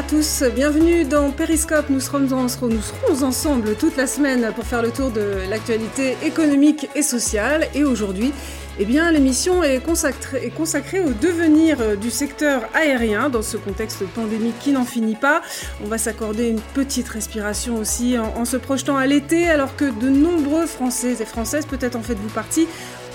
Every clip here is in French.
à tous, bienvenue dans Periscope. Nous serons, nous serons ensemble toute la semaine pour faire le tour de l'actualité économique et sociale. Et aujourd'hui, eh bien, l'émission est consacrée, au devenir du secteur aérien dans ce contexte pandémique qui n'en finit pas. On va s'accorder une petite respiration aussi en, en se projetant à l'été, alors que de nombreux Français et Françaises, peut-être en faites-vous partie,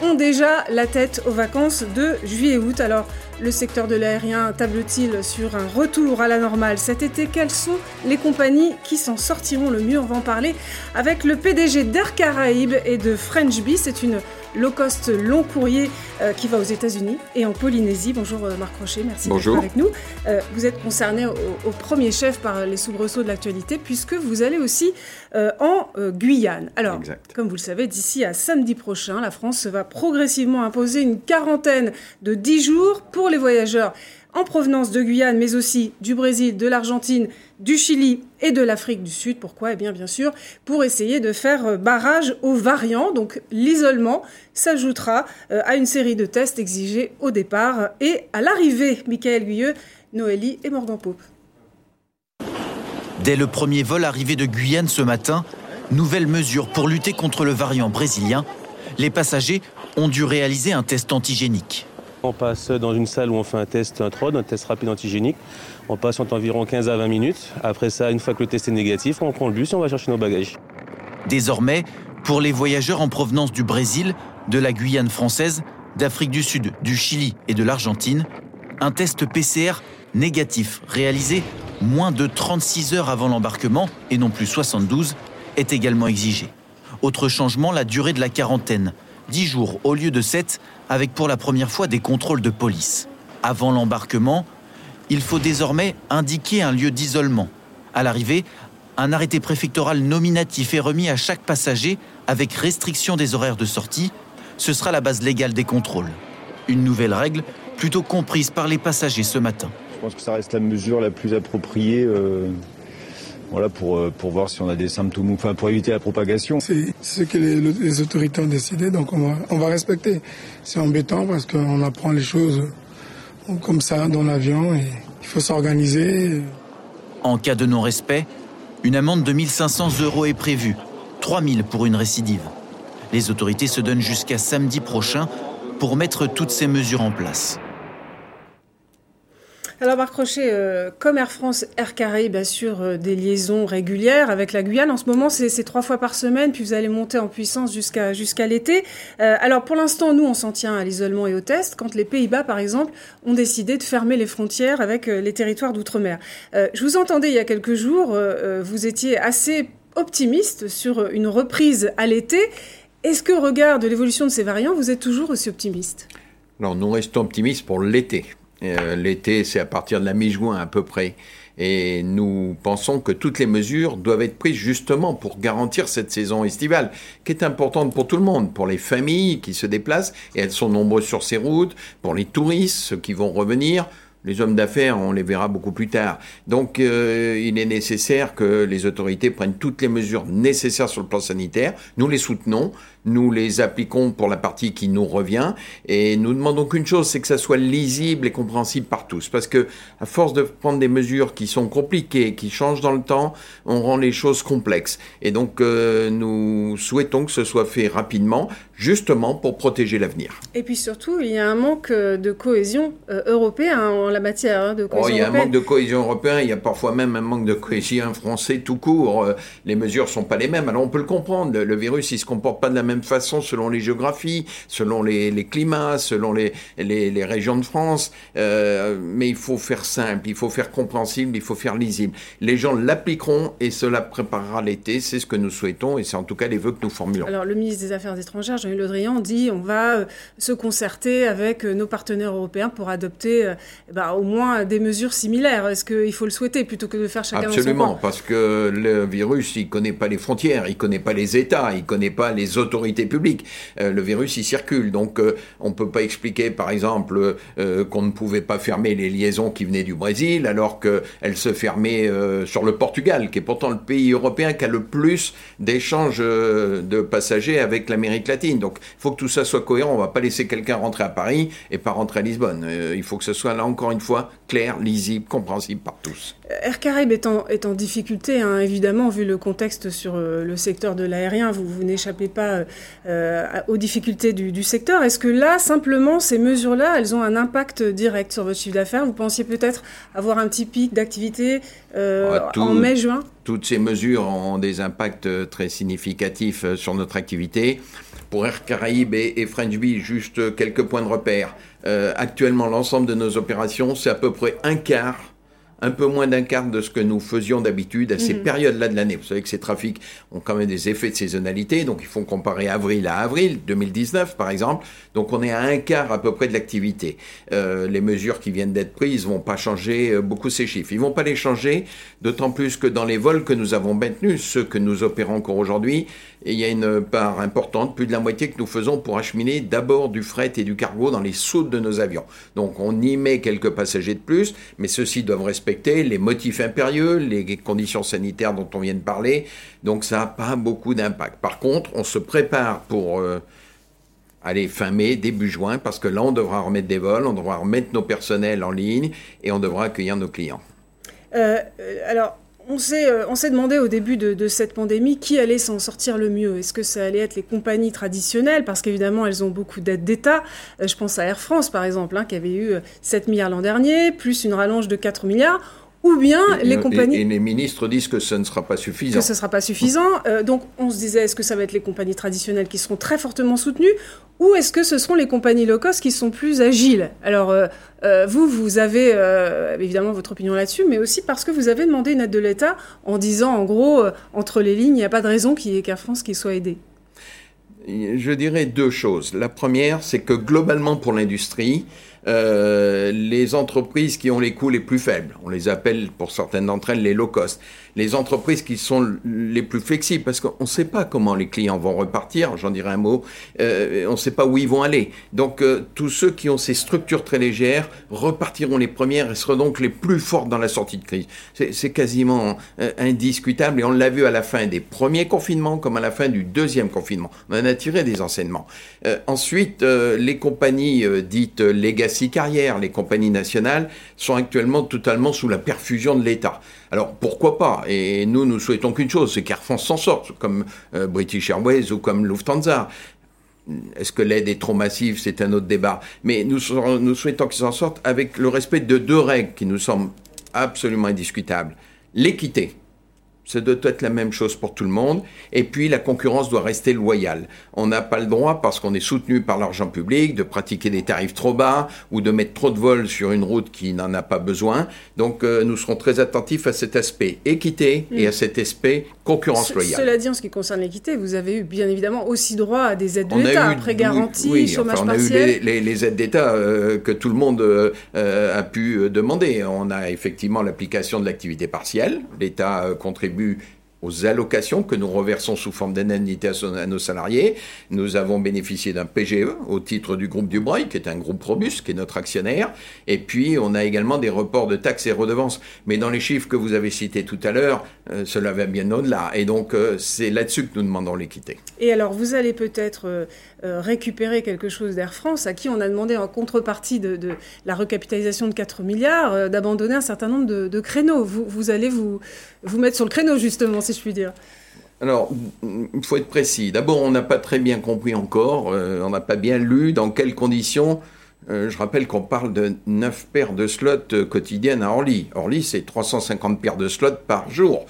ont déjà la tête aux vacances de juillet-août. Alors, le secteur de l'aérien table-t-il sur un retour à la normale cet été? Quelles sont les compagnies qui s'en sortiront? Le mieux On va en parler avec le PDG d'Air Caraïbes et de French Bee. C'est une low cost long courrier euh, qui va aux États-Unis et en Polynésie. Bonjour euh, Marc Rocher, merci d'être avec nous. Euh, vous êtes concerné au, premier chef par les soubresauts de l'actualité puisque vous allez aussi en Guyane. Alors, comme vous le savez, d'ici à samedi prochain, la France va progressivement imposer une quarantaine de 10 jours pour les voyageurs en provenance de Guyane, mais aussi du Brésil, de l'Argentine, du Chili et de l'Afrique du Sud. Pourquoi? Eh bien, bien sûr, pour essayer de faire barrage aux variants. Donc, l'isolement s'ajoutera euh, à une série de tests exigés au départ et à l'arrivée. Michael Guyeux, Noélie et Morgan Pope. Dès le premier vol arrivé de Guyane ce matin, nouvelle mesure pour lutter contre le variant brésilien. Les passagers ont dû réaliser un test antigénique. On passe dans une salle où on fait un test introde, un test rapide antigénique. On passe environ 15 à 20 minutes. Après ça, une fois que le test est négatif, on prend le bus et on va chercher nos bagages. Désormais, pour les voyageurs en provenance du Brésil, de la Guyane française, d'Afrique du Sud, du Chili et de l'Argentine, un test PCR négatif réalisé moins de 36 heures avant l'embarquement, et non plus 72, est également exigé. Autre changement, la durée de la quarantaine. 10 jours au lieu de 7 avec pour la première fois des contrôles de police. Avant l'embarquement, il faut désormais indiquer un lieu d'isolement. À l'arrivée, un arrêté préfectoral nominatif est remis à chaque passager avec restriction des horaires de sortie. Ce sera la base légale des contrôles. Une nouvelle règle plutôt comprise par les passagers ce matin. Je pense que ça reste la mesure la plus appropriée euh, voilà, pour, euh, pour voir si on a des symptômes, enfin pour éviter la propagation. C'est ce que les, autorités ont décidé, donc on va, on va respecter. C'est embêtant parce qu'on apprend les choses comme ça dans l'avion et il faut s'organiser. En cas de non-respect, une amende de 1500 euros est prévue, 3000 pour une récidive. Les autorités se donnent jusqu'à samedi prochain pour mettre toutes ces mesures en place. Alors Marc Crochet, euh, comme Air France, Air Caraïbes assure euh, des liaisons régulières avec la Guyane. En ce moment, c'est trois fois par semaine, puis vous allez monter en puissance jusqu'à jusqu'à l'été. Euh, alors pour l'instant, nous, on s'en tient à l'isolement et au test, quand les Pays-Bas, par exemple, ont décidé de fermer les frontières avec les territoires d'outre-mer. je vous entendais il y a quelques jours, vous étiez assez optimiste sur une reprise à l'été. Est-ce que, au regard de l'évolution de ces variants, vous êtes toujours aussi optimiste? Alors, nous restons optimistes pour l'été. Euh, l'été, c'est à partir de la mi-juin à peu près. Et nous pensons que toutes les mesures doivent être prises justement pour garantir cette saison estivale, qui est importante pour tout le monde, pour les familles qui se déplacent, et elles sont nombreuses sur ces routes, pour les touristes, ceux qui vont revenir, les hommes d'affaires, on les verra beaucoup plus tard. Donc, euh, il est nécessaire que les autorités prennent toutes les mesures nécessaires sur le plan sanitaire. Nous les soutenons. Nous les appliquons pour la partie qui nous revient et nous demandons qu'une chose, c'est que ça soit lisible et compréhensible par tous. Parce que à force de prendre des mesures qui sont compliquées, qui changent dans le temps, on rend les choses complexes. Et donc euh, nous souhaitons que ce soit fait rapidement, justement pour protéger l'avenir. Et puis surtout, il y a un manque de cohésion euh, européenne en la matière. Hein, de cohésion oh, il y a un manque de cohésion européenne, il y a parfois même un manque de cohésion français tout court. Euh, les mesures sont pas les mêmes. Alors on peut le comprendre, le, virus il se comporte pas de la même façon selon les géographies, selon les, climats, selon les, les, régions de France. Euh, mais il faut faire simple, il faut faire compréhensible, il faut faire lisible. Les gens l'appliqueront et cela préparera l'été. C'est ce que nous souhaitons et c'est en tout cas les vœux que nous formulons. Alors le ministre des Affaires étrangères, Jean-Yves dit on va euh, se concerter avec euh, nos partenaires européens pour adopter bah, au moins des mesures similaires. Est-ce qu'il faut le souhaiter plutôt que de faire chacun Absolument, parce que le virus, il connaît pas les frontières, il connaît pas les États, il connaît pas les autorités l'autorité publique. Euh, le virus, il circule. Donc, euh, on ne peut pas expliquer, par exemple, euh, qu'on ne pouvait pas fermer les liaisons qui venaient du Brésil, alors qu'elles se fermaient sur le Portugal, qui est pourtant le pays européen qui a le plus d'échanges de passagers avec l'Amérique latine. Donc, il faut que tout ça soit cohérent. On ne va pas laisser quelqu'un rentrer à Paris et pas rentrer à Lisbonne. il faut que ce soit, là, encore une fois, clair, lisible, compréhensible par tous. Air Caraïbes est en, est en difficulté, hein, évidemment, vu le contexte sur le secteur de l'aérien. Vous, vous n'échappez pas euh, aux difficultés du, secteur. Est-ce que là, simplement, ces mesures-là, elles ont un impact direct sur votre chiffre d'affaires? Vous pensiez peut-être avoir un petit pic d'activité euh, ah, en mai-juin Toutes ces mesures ont des impacts très significatifs euh, sur notre activité. Pour Air Caraïbes et, French Bee, juste quelques points de repère. actuellement, l'ensemble de nos opérations, c'est à peu près un quart un peu moins d'un quart de ce que nous faisions d'habitude à ces mhm. périodes-là de l'année. Vous savez que ces trafics ont quand même des effets de saisonnalité, donc il faut comparer avril à avril 2019 par exemple. Donc on est à un quart à peu près de l'activité. Euh, les mesures qui viennent d'être prises vont pas changer euh, beaucoup ces chiffres. Ils vont pas les changer, d'autant plus que dans les vols que nous avons maintenus, ceux que nous opérons encore aujourd'hui, il y a une part importante, plus de la moitié que nous faisons pour acheminer d'abord du fret et du cargo dans les soutes de nos avions. Donc on y met quelques passagers de plus, mais ceux-ci doivent respecter les motifs impérieux, les conditions sanitaires dont on vient de parler. Donc ça n'a pas beaucoup d'impact. Par contre, on se prépare pour... Euh, aller fin mai, début juin, parce que là, on devra remettre des vols, on devra remettre nos personnels en ligne et on devra accueillir nos clients. Euh, euh, alors, on s'est, euh, on s'est demandé au début de, cette pandémie qui allait s'en sortir le mieux. Est-ce que ça allait être les compagnies traditionnelles? Parce qu'évidemment, elles ont beaucoup d'aides d'État. je pense à Air France, par exemple, hein, qui avait eu 7 milliards l'an dernier, plus une rallonge de 4 milliards ou bien les compagnies... Et, les ministres disent que ce ne sera pas suffisant. Que ce ne sera pas suffisant. Euh, donc on se disait, est-ce que ça va être les compagnies traditionnelles qui seront très fortement soutenues, ou est-ce que ce seront les compagnies low cost qui sont plus agiles? Alors euh, euh, vous, vous avez évidemment votre opinion là-dessus, mais aussi parce que vous avez demandé une aide de l'État en disant, en gros, entre les lignes, il n'y a pas de raison qu'il y ait qu'Air France qui soit aidé. Je dirais deux choses. La première, c'est que globalement pour l'industrie, euh, les entreprises qui ont les coûts les plus faibles. On les appelle pour certaines d'entre elles les low cost. Les entreprises qui sont les plus flexibles, parce qu'on ne sait pas comment les clients vont repartir, j'en dirai un mot, euh, on ne sait pas où ils vont aller. Donc euh, tous ceux qui ont ces structures très légères repartiront les premières et seront donc les plus fortes dans la sortie de crise. C'est quasiment indiscutable et on l'a vu à la fin des premiers confinements comme à la fin du deuxième confinement. On en a tiré des enseignements. ensuite, les compagnies dites legacy six carrières, les compagnies nationales, sont actuellement totalement sous la perfusion de l'État. Alors pourquoi pas? Et nous, nous souhaitons qu'une chose, c'est qu'Air France s'en sorte, comme euh, British Airways ou comme Lufthansa. Est-ce que l'aide est trop massive? C'est un autre débat. Mais nous, nous souhaitons qu'ils s'en sortent avec le respect de deux règles qui nous semblent absolument indiscutables. L'équité ça doit être la même chose pour tout le monde. Et puis, la concurrence doit rester loyale. On n'a pas le droit, parce qu'on est soutenu par l'argent public, de pratiquer des tarifs trop bas ou de mettre trop de vols sur une route qui n'en a pas besoin. Donc, euh, nous serons très attentifs à cet aspect équité et à cet aspect concurrence loyale. Cela dit, en ce qui concerne l'équité, vous avez eu bien évidemment aussi droit à des aides de l'État, prêts garantis, oui, chômage on a eu les, aides d'État euh, que tout le monde euh, a pu demander. On a effectivement l'application de l'activité partielle. L'État contribue début aux allocations que nous reversons sous forme d'indemnité à nos salariés. Nous avons bénéficié d'un PGE au titre du groupe Dubreuil, qui est un groupe robuste, qui est notre actionnaire. Et puis, on a également des reports de taxes et redevances. Mais dans les chiffres que vous avez cités tout à l'heure, euh, cela va bien au-delà. Et donc, euh, c'est là-dessus que nous demandons l'équité. Et alors, vous allez peut-être euh, récupérer quelque chose d'Air France, à qui on a demandé en contrepartie de, la recapitalisation de 4 milliards, d'abandonner un certain nombre de, créneaux. Vous, allez vous mettre sur le créneau, justement, si. Alors, il faut être précis. D'abord, on n'a pas très bien compris encore, euh, on n'a pas bien lu dans quelles conditions. je rappelle qu'on parle de 9 paires de slots quotidiennes à Orly. Orly, c'est 350 paires de slots par jour.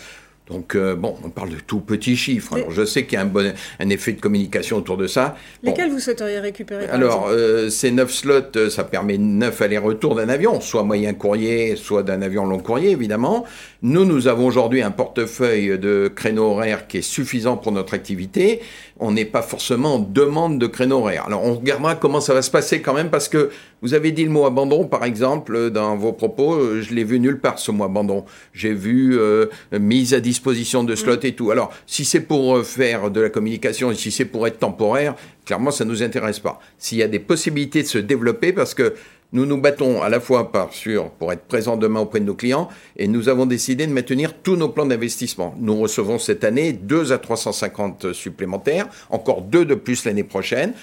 Donc, euh, bon, on parle de tout petits chiffres. Alors, je sais qu'il y a un, bon, un effet de communication autour de ça. Lesquels vous souhaiteriez récupérer Alors, euh, ces neuf slots, euh, ça permet neuf allers-retours d'un avion, soit moyen courrier, soit d'un avion long courrier, évidemment. Nous, nous avons aujourd'hui un portefeuille de créneaux horaires qui est suffisant pour notre activité. On n'est pas forcément en demande de créneaux horaires. Alors, on regardera comment ça va se passer quand même, parce que Vous avez dit le mot abandon, par exemple, dans vos propos. Je l'ai vu nulle part, ce mot abandon. J'ai vu mise à disposition de slots et tout. Alors, si c'est pour faire de la communication et si c'est pour être temporaire, clairement, ça ne nous intéresse pas. S'il y a des possibilités de se développer, parce que nous nous battons à la fois par sur pour être présents demain auprès de nos clients et nous avons décidé de maintenir tous nos plans d'investissement. Nous recevons cette année 2 à 350 supplémentaires, encore deux de plus l'année prochaine.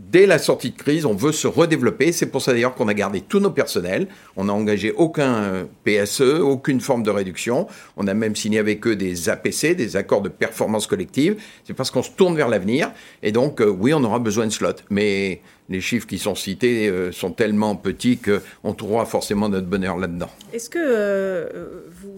Dès la sortie de crise, on veut se redévelopper. C'est pour ça d'ailleurs qu'on a gardé tous nos personnels. On n'a engagé aucun euh, PSE, aucune forme de réduction. On a même signé avec eux des APC, des accords de performance collective. C'est parce qu'on se tourne vers l'avenir. Et donc, euh, oui, on aura besoin de slots. Mais les chiffres qui sont cités euh, sont tellement petits qu'on trouvera forcément notre bonheur là-dedans. Est-ce que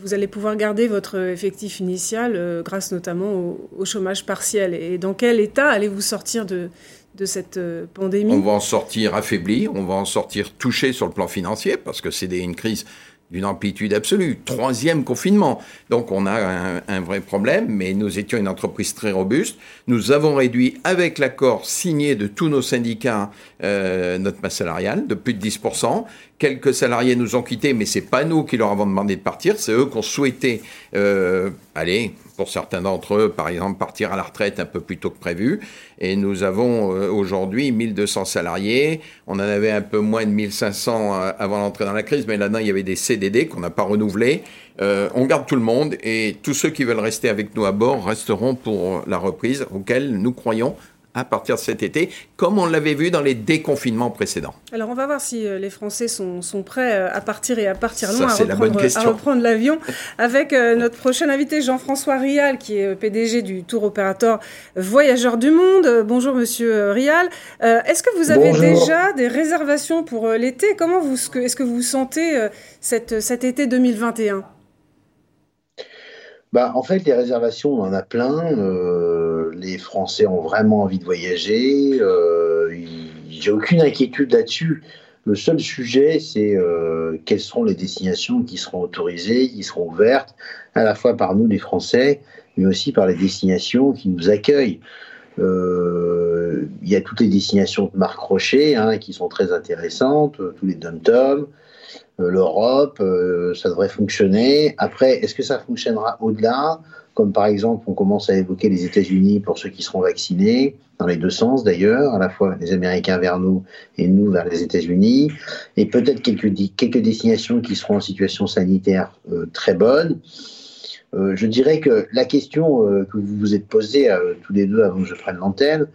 vous, allez pouvoir garder votre effectif initial grâce notamment au chômage partiel? Et dans quel état allez-vous sortir de de cette euh, pandémie On va en sortir affaibli, on va en sortir touché sur le plan financier, parce que c'est une crise d'une amplitude absolue. Troisième confinement. Donc on a un, vrai problème, mais nous étions une entreprise très robuste. Nous avons réduit, avec l'accord signé de tous nos syndicats, euh, notre masse salariale de plus de 10%. Quelques salariés nous ont quittés, mais c'est pas nous qui leur avons demandé de partir, c'est eux qui ont souhaité euh, aller pour certains d'entre eux, par exemple, partir à la retraite un peu plus tôt que prévu. Et nous avons euh, aujourd'hui 1200 salariés. On en avait un peu moins de 1500 euh, avant l'entrée dans la crise, mais là-dedans, il y avait des CDD qu'on n'a pas renouvelés. Euh, on garde tout le monde et tous ceux qui veulent rester avec nous à bord resteront pour la reprise auquel nous croyons à partir de cet été, comme on l'avait vu dans les déconfinements précédents. Alors on va voir si euh, les Français sont, prêts euh, à partir et à partir loin, à, reprendre, à reprendre l'avion, avec euh, notre prochain invité Jean-François Rial, qui est PDG du tour opérateur Voyageurs du Monde. Bonjour Monsieur Rial. est-ce que vous avez déjà des réservations pour l'été? Comment vous, est-ce que vous sentez cette, cet été 2021 bah, en fait, les réservations, on en a plein les Français ont vraiment envie de voyager. Euh, J'ai aucune inquiétude là-dessus. Le seul sujet, c'est euh, quelles seront les destinations qui seront autorisées, qui seront ouvertes, à la fois par nous, les Français, mais aussi par les destinations qui nous accueillent. Euh, il y a toutes les destinations de Marc Rocher hein, qui sont très intéressantes, tous les dom-toms, l'Europe, ça devrait fonctionner. Après, est-ce que ça fonctionnera au-delà? Comme par exemple on commence à évoquer les États-Unis pour ceux qui seront vaccinés, dans les deux sens d'ailleurs, à la fois les Américains vers nous et nous vers les États-Unis, et peut-être quelques, quelques destinations qui seront en situation sanitaire euh, très bonne. Euh, je dirais que la question euh, que vous vous êtes posée tous les deux avant que je prenne l'antenne,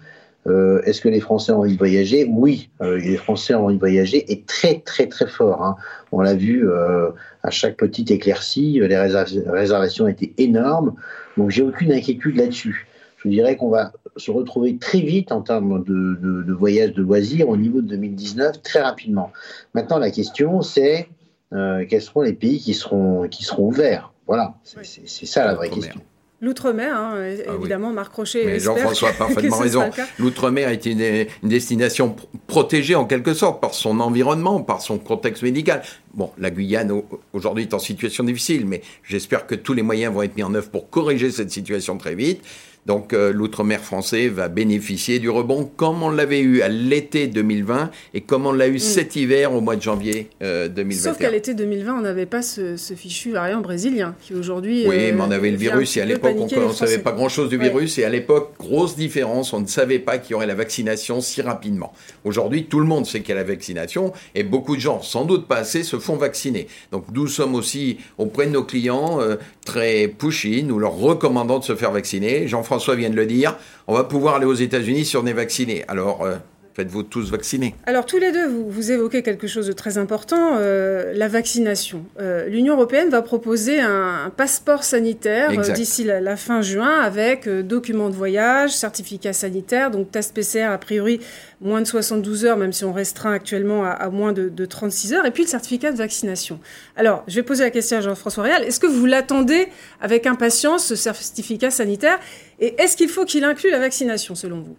euh, est-ce que les Français ont envie de voyager? Oui, euh, les Français ont envie de voyager et très très très fort. Hein. On l'a vu euh, à chaque petite éclaircie, les réservations étaient énormes. Donc j'ai aucune inquiétude là-dessus. Je dirais qu'on va se retrouver très vite en termes de, de, de voyage de loisirs au niveau de 2019 très rapidement. Maintenant la question c'est quels seront les pays qui seront qui seront ouverts? Voilà, c'est ça la vraie question. L'outre-mer, hein, ah évidemment, Marc Crochet. Mais Jean-François a parfaitement raison. L'outre-mer est une, une, destination protégée en quelque sorte par son environnement, par son contexte médical. Bon, la Guyane aujourd'hui est en situation difficile, mais j'espère que tous les moyens vont être mis en œuvre pour corriger cette situation très vite. Donc euh, l'outre-mer français va bénéficier du rebond comme on l'avait eu à l'été 2020 et comme on l'a eu mm. cet hiver au mois de janvier 2021. Euh, Sauf qu'à l'été 2020, on n'avait pas ce, fichu variant brésilien qui aujourd'hui... Oui, euh, mais on avait le virus et à l'époque, on ne savait pas grand-chose du virus et à l'époque, grosse différence, on ne savait pas qu'il y aurait la vaccination si rapidement. Aujourd'hui, tout le monde sait qu'il y a la vaccination et beaucoup de gens, sans doute pas assez, se font vacciner. Donc nous sommes aussi auprès de nos clients très pushy, nous leur recommandons de se faire vacciner. Jean François vient de le dire, on va pouvoir aller aux États-Unis si on est vacciné. Alors, euh, Faites-vous tous vacciner Alors tous les deux, vous, évoquez quelque chose de très important, euh, la vaccination. Euh, L'Union européenne va proposer un, passeport sanitaire d'ici la, fin juin avec document de voyage, certificat sanitaire, donc test PCR a priori moins de 72 heures, même si on restreint actuellement à, moins de, de, 36 heures, et puis le certificat de vaccination. Alors, je vais poser la question à Jean-François Réal. Est-ce que vous l'attendez avec impatience, ce certificat sanitaire? Et est-ce qu'il faut qu'il inclue la vaccination, selon vous?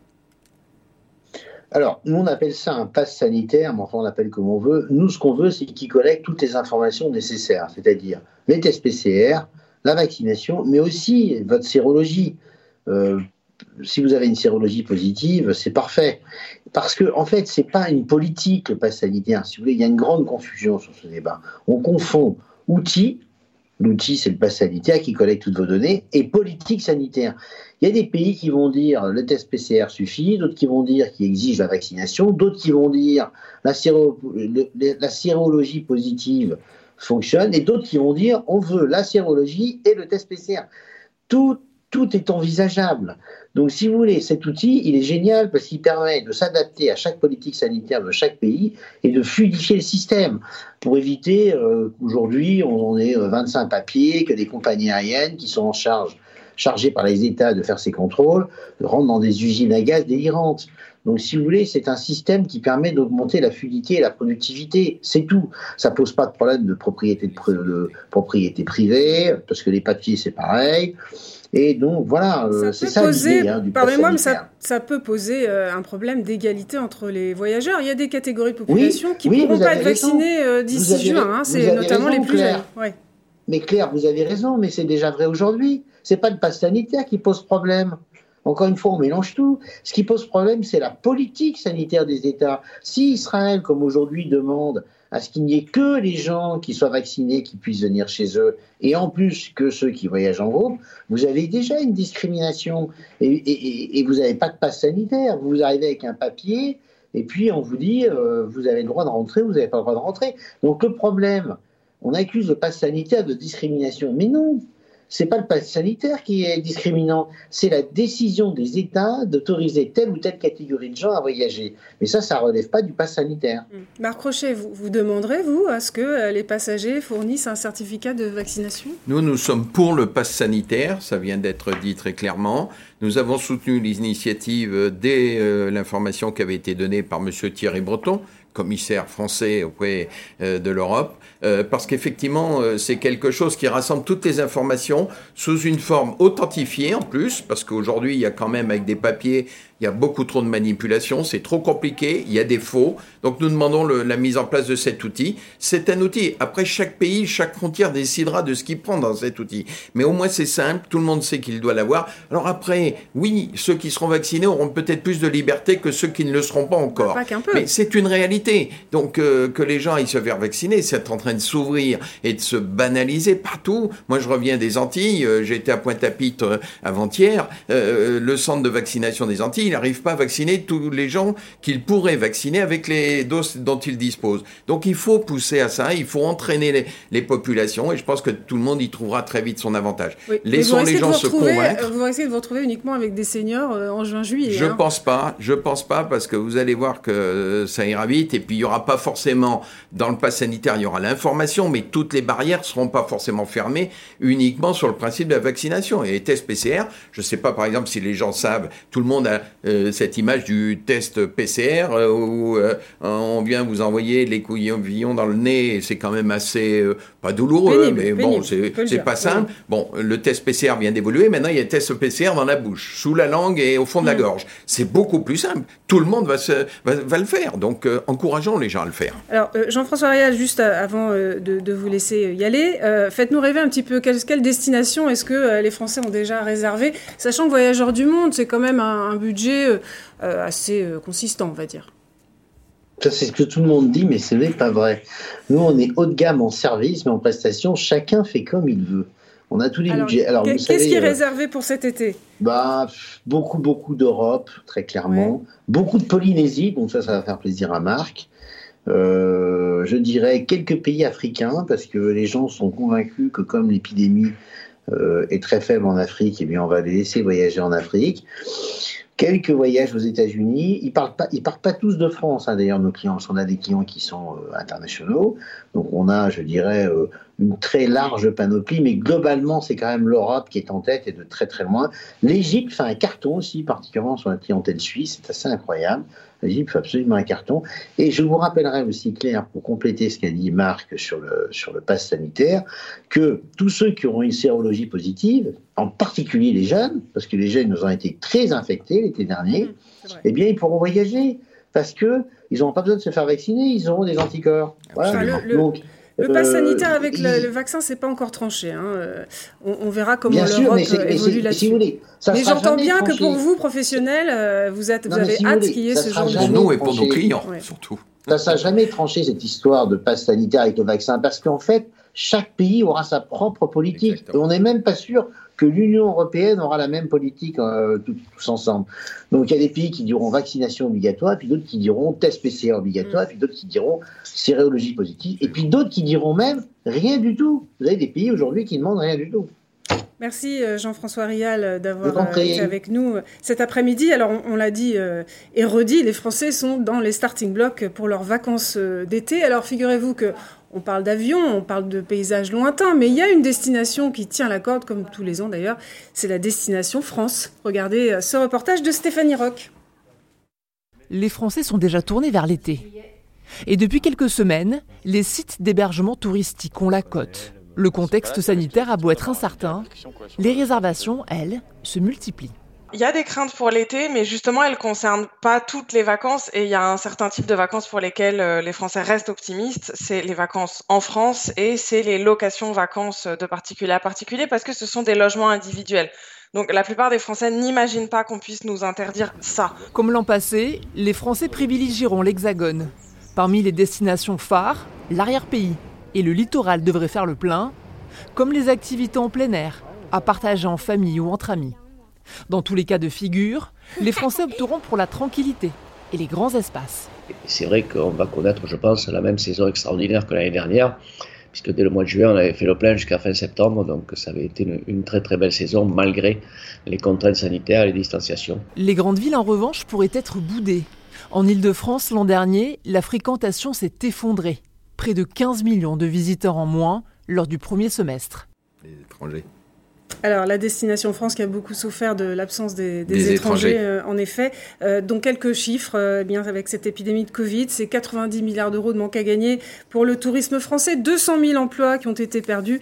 Alors, nous, on appelle ça un pass sanitaire, mais enfin, on l'appelle comme on veut. Nous, ce qu'on veut, c'est qu'il collecte toutes les informations nécessaires, c'est-à-dire les tests PCR, la vaccination, mais aussi votre sérologie. Euh, si vous avez une sérologie positive, c'est parfait. Parce que, en fait, c'est pas une politique, le pass sanitaire. Si vous voulez, il y a une grande confusion sur ce débat. On confond outils, l'outil c'est le pass sanitaire qui collecte toutes vos données, et politique sanitaire. Il y a des pays qui vont dire le test PCR suffit, d'autres qui vont dire qu'il exige la vaccination, d'autres qui vont dire la, sérologie positive fonctionne, et d'autres qui vont dire on veut la sérologie et le test PCR. Tout est envisageable. Donc, si vous voulez, cet outil, il est génial parce qu'il permet de s'adapter à chaque politique sanitaire de chaque pays et de fluidifier le système pour éviter euh, qu'aujourd'hui, on ait 25 papiers, que des compagnies aériennes qui sont en charge, chargées par les États de faire ces contrôles, rentrent dans des usines à gaz délirantes. Donc, si vous voulez, c'est un système qui permet d'augmenter la fluidité et la productivité. C'est tout. Ça pose pas de problème de propriété, de propriété privée, parce que les papiers, c'est pareil. Et donc voilà, euh, c'est ça l'idée hein, Pardonnez-moi, mais ça, ça, peut poser euh, un problème d'égalité entre les voyageurs. Il y a des catégories de population qui ne pourront pas être vaccinées euh, d'ici juin. Hein, c'est notamment les plus jeunes. Mais Claire, vous avez raison, mais c'est déjà vrai aujourd'hui. C'est pas le pass sanitaire qui pose problème. Encore une fois, on mélange tout. Ce qui pose problème, c'est la politique sanitaire des États. Si Israël, comme aujourd'hui, demande à ce qu'il n'y ait que les gens qui soient vaccinés qui puissent venir chez eux, et en plus que ceux qui voyagent en groupe, vous avez déjà une discrimination et, vous n'avez pas de passe sanitaire. Vous arrivez avec un papier et puis on vous dit euh, vous avez le droit de rentrer, vous n'avez pas le droit de rentrer. Donc le problème, on accuse le passe sanitaire de discrimination, mais non c'est pas le pass sanitaire qui est discriminant, c'est la décision des États d'autoriser telle ou telle catégorie de gens à voyager. Mais ça, ça relève pas du pass sanitaire. Mmh. Marc Rocher, vous, vous demanderez, vous, à ce que euh, les passagers fournissent un certificat de vaccination? Nous, nous sommes pour le pass sanitaire, ça vient d'être dit très clairement. Nous avons soutenu l'initiative dès euh, l'information qui avait été donnée par M. Thierry Breton, commissaire français auprès euh, de l'Europe, euh, parce qu'effectivement, euh, c'est quelque chose qui rassemble toutes les informations sous une forme authentifiée en plus, parce qu'aujourd'hui, il y a quand même avec des papiers il y a beaucoup trop de manipulations, c'est trop compliqué, il y a des faux. Donc nous demandons la mise en place de cet outil. C'est un outil. Après, chaque pays, chaque frontière décidera de ce qu'il prend dans cet outil. Mais au moins c'est simple, tout le monde sait qu'il doit l'avoir. Alors après, oui, ceux qui seront vaccinés auront peut-être plus de liberté que ceux qui ne le seront pas encore. Pas peu. Mais c'est une réalité. Donc euh, que les gens aillent se faire vacciner, c'est en train de s'ouvrir et de se banaliser partout. Moi, je reviens des Antilles. Euh, J'étais à Pointe-à-Pitre euh, avant-hier. le centre de vaccination des Antilles, il n'arrive pas à vacciner tous les gens qu'il pourrait vacciner avec les doses dont il dispose. Donc il faut pousser à ça, il faut entraîner les, populations et je pense que tout le monde y trouvera très vite son avantage. Laissons les gens se convaincre. Vous risquez de vous retrouver uniquement avec des seniors euh, en juin-juillet. Je ne hein. pense pas, je pense pas parce que vous allez voir que ça ira vite et puis il n'y aura pas forcément, dans le pass sanitaire, il y aura l'information, mais toutes les barrières ne seront pas forcément fermées uniquement sur le principe de la vaccination. Et les tests PCR, je ne sais pas par exemple si les gens savent, tout le monde a euh, cette image du test PCR euh, où euh, on vient vous envoyer les couillons dans le nez, c'est quand même assez pas douloureux, mais bon, c'est pas simple. Bon, le test PCR vient d'évoluer, maintenant il y a le test PCR dans la bouche, sous la langue et au fond de la mm. gorge. C'est beaucoup plus simple. Tout le monde va, se, va, le faire, donc encourageons les gens à le faire. Alors, Jean-François Réal, juste avant de, vous laisser y aller, faites-nous rêver un petit peu. Quelle, quelle destination est-ce que les Français ont déjà réservé Sachant que Voyageurs du Monde, c'est quand même un budget euh, euh, assez euh, consistant, on va dire. Ça, c'est ce que tout le monde dit, mais ce n'est pas vrai. Nous, on est haut de gamme en service, mais en prestation, chacun fait comme il veut. On a tous les budgets. Alors, qu'est-ce qui est réservé pour cet été? bah, Beaucoup, beaucoup d'Europe, très clairement. Beaucoup de Polynésie, donc ça, ça va faire plaisir à Marc. je dirais quelques pays africains, parce que les gens sont convaincus que comme l'épidémie est très faible en Afrique, eh bien, on va les laisser voyager en Afrique quelques voyages aux États-Unis. Ils partent pas, pas tous de France, hein, d'ailleurs, nos clients. On a des clients qui sont euh, internationaux. Donc, on a, je dirais, euh, une très large panoplie, mais globalement, c'est quand même l'Europe qui est en tête et de très très loin. L'Égypte fait un carton aussi, particulièrement sur la clientèle suisse, c'est assez incroyable. L'Égypte fait absolument un carton. Et je vous rappellerai aussi, Claire, pour compléter ce qu'a dit Marc sur le, sur le pass sanitaire, que tous ceux qui auront une sérologie positive, en particulier les jeunes, parce que les jeunes nous ont été très infectés l'été dernier, mmh, eh bien, ils pourront voyager parce que ils n'auront pas besoin de se faire vacciner, ils auront des anticorps. Voilà. Donc, Le pass sanitaire avec le, vaccin, c'est pas encore tranché. Hein. On, verra comment l'Europe évolue là-dessus. mais j'entends bien que pour vous, professionnels, vous, êtes, vous avez hâte qu'il y ait ce genre de... Pour nous et pour nos clients, surtout. Ça ne sera jamais tranché cette histoire de passe sanitaire avec le vaccin, parce qu'en fait, chaque pays aura sa propre politique. Et on n'est même pas sûr que l'Union européenne aura la même politique euh, tous, ensemble. Donc il y a des pays qui diront vaccination obligatoire, puis d'autres qui diront test PCR obligatoire, mm. puis d'autres qui diront sérologie positive, et puis d'autres qui diront même rien du tout. Vous avez des pays aujourd'hui qui ne demandent rien du tout. Merci euh, Jean-François Rial euh, d'avoir été avec nous cet après-midi. Alors on, l'a dit et redit, les Français sont dans les starting blocks pour leurs vacances d'été. Alors figurez-vous que on parle d'avions, on parle de paysages lointains, mais il y a une destination qui tient la corde, comme tous les ans d'ailleurs, c'est la destination France. Regardez euh, ce reportage de Stéphanie Rock. Les Français sont déjà tournés vers l'été. Et depuis quelques semaines, les sites d'hébergement touristique ont la cote. Le contexte sanitaire a beau être incertain, les réservations, elles, se multiplient. Il y a des craintes pour l'été, mais justement, elles ne concernent pas toutes les vacances. Et il y a un certain type de vacances pour lesquelles euh, les Français restent optimistes. C'est les vacances en France et c'est les locations vacances de particulier à particulier parce que ce sont des logements individuels. Donc la plupart des Français n'imaginent pas qu'on puisse nous interdire ça. Comme l'an passé, les Français privilégieront l'Hexagone. Parmi les destinations phares, l'arrière-pays et le littoral devraient faire le plein, comme les activités en plein air, à partager en famille ou entre amis. Dans tous les cas de figure, les Français opteront pour la tranquillité et les grands espaces. C'est vrai qu'on va connaître, je pense, la même saison extraordinaire que l'année dernière, puisque dès le mois de juin, on avait fait le plein jusqu'à fin septembre, donc ça avait été une, très très belle saison malgré les contraintes sanitaires et les distanciations. Les grandes villes, en revanche, pourraient être boudées. En Ile-de-France, l'an dernier, la fréquentation s'est effondrée. Près de 15 millions de visiteurs en moins lors du premier semestre. Les étrangers. Alors, la destination France qui a beaucoup souffert de l'absence des, étrangers, euh, en effet. Euh, donc, quelques chiffres, euh, eh bien avec cette épidémie de Covid, c'est 90 milliards d'euros de manque à gagner pour le tourisme français, 200 000 emplois qui ont été perdus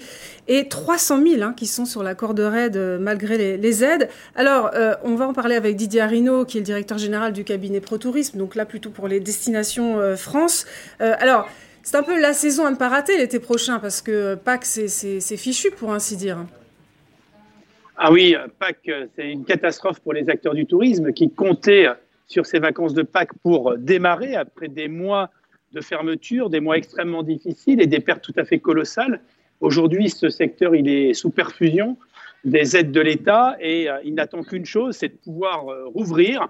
et 300 000 hein, qui sont sur la corde raide malgré les, aides. Alors, on va en parler avec Didier Arino, qui est le directeur général du cabinet Pro Tourisme, donc là plutôt pour les destinations France. alors, c'est un peu la saison à ne pas rater l'été prochain parce que Pâques, c'est fichu pour ainsi dire. Ah oui, Pâques, c'est une catastrophe pour les acteurs du tourisme qui comptaient sur ces vacances de Pâques pour démarrer après des mois de fermeture, des mois extrêmement difficiles et des pertes tout à fait colossales. Aujourd'hui, ce secteur, il est sous perfusion des aides de l'État et euh, il n'attend qu'une chose, c'est de pouvoir euh, rouvrir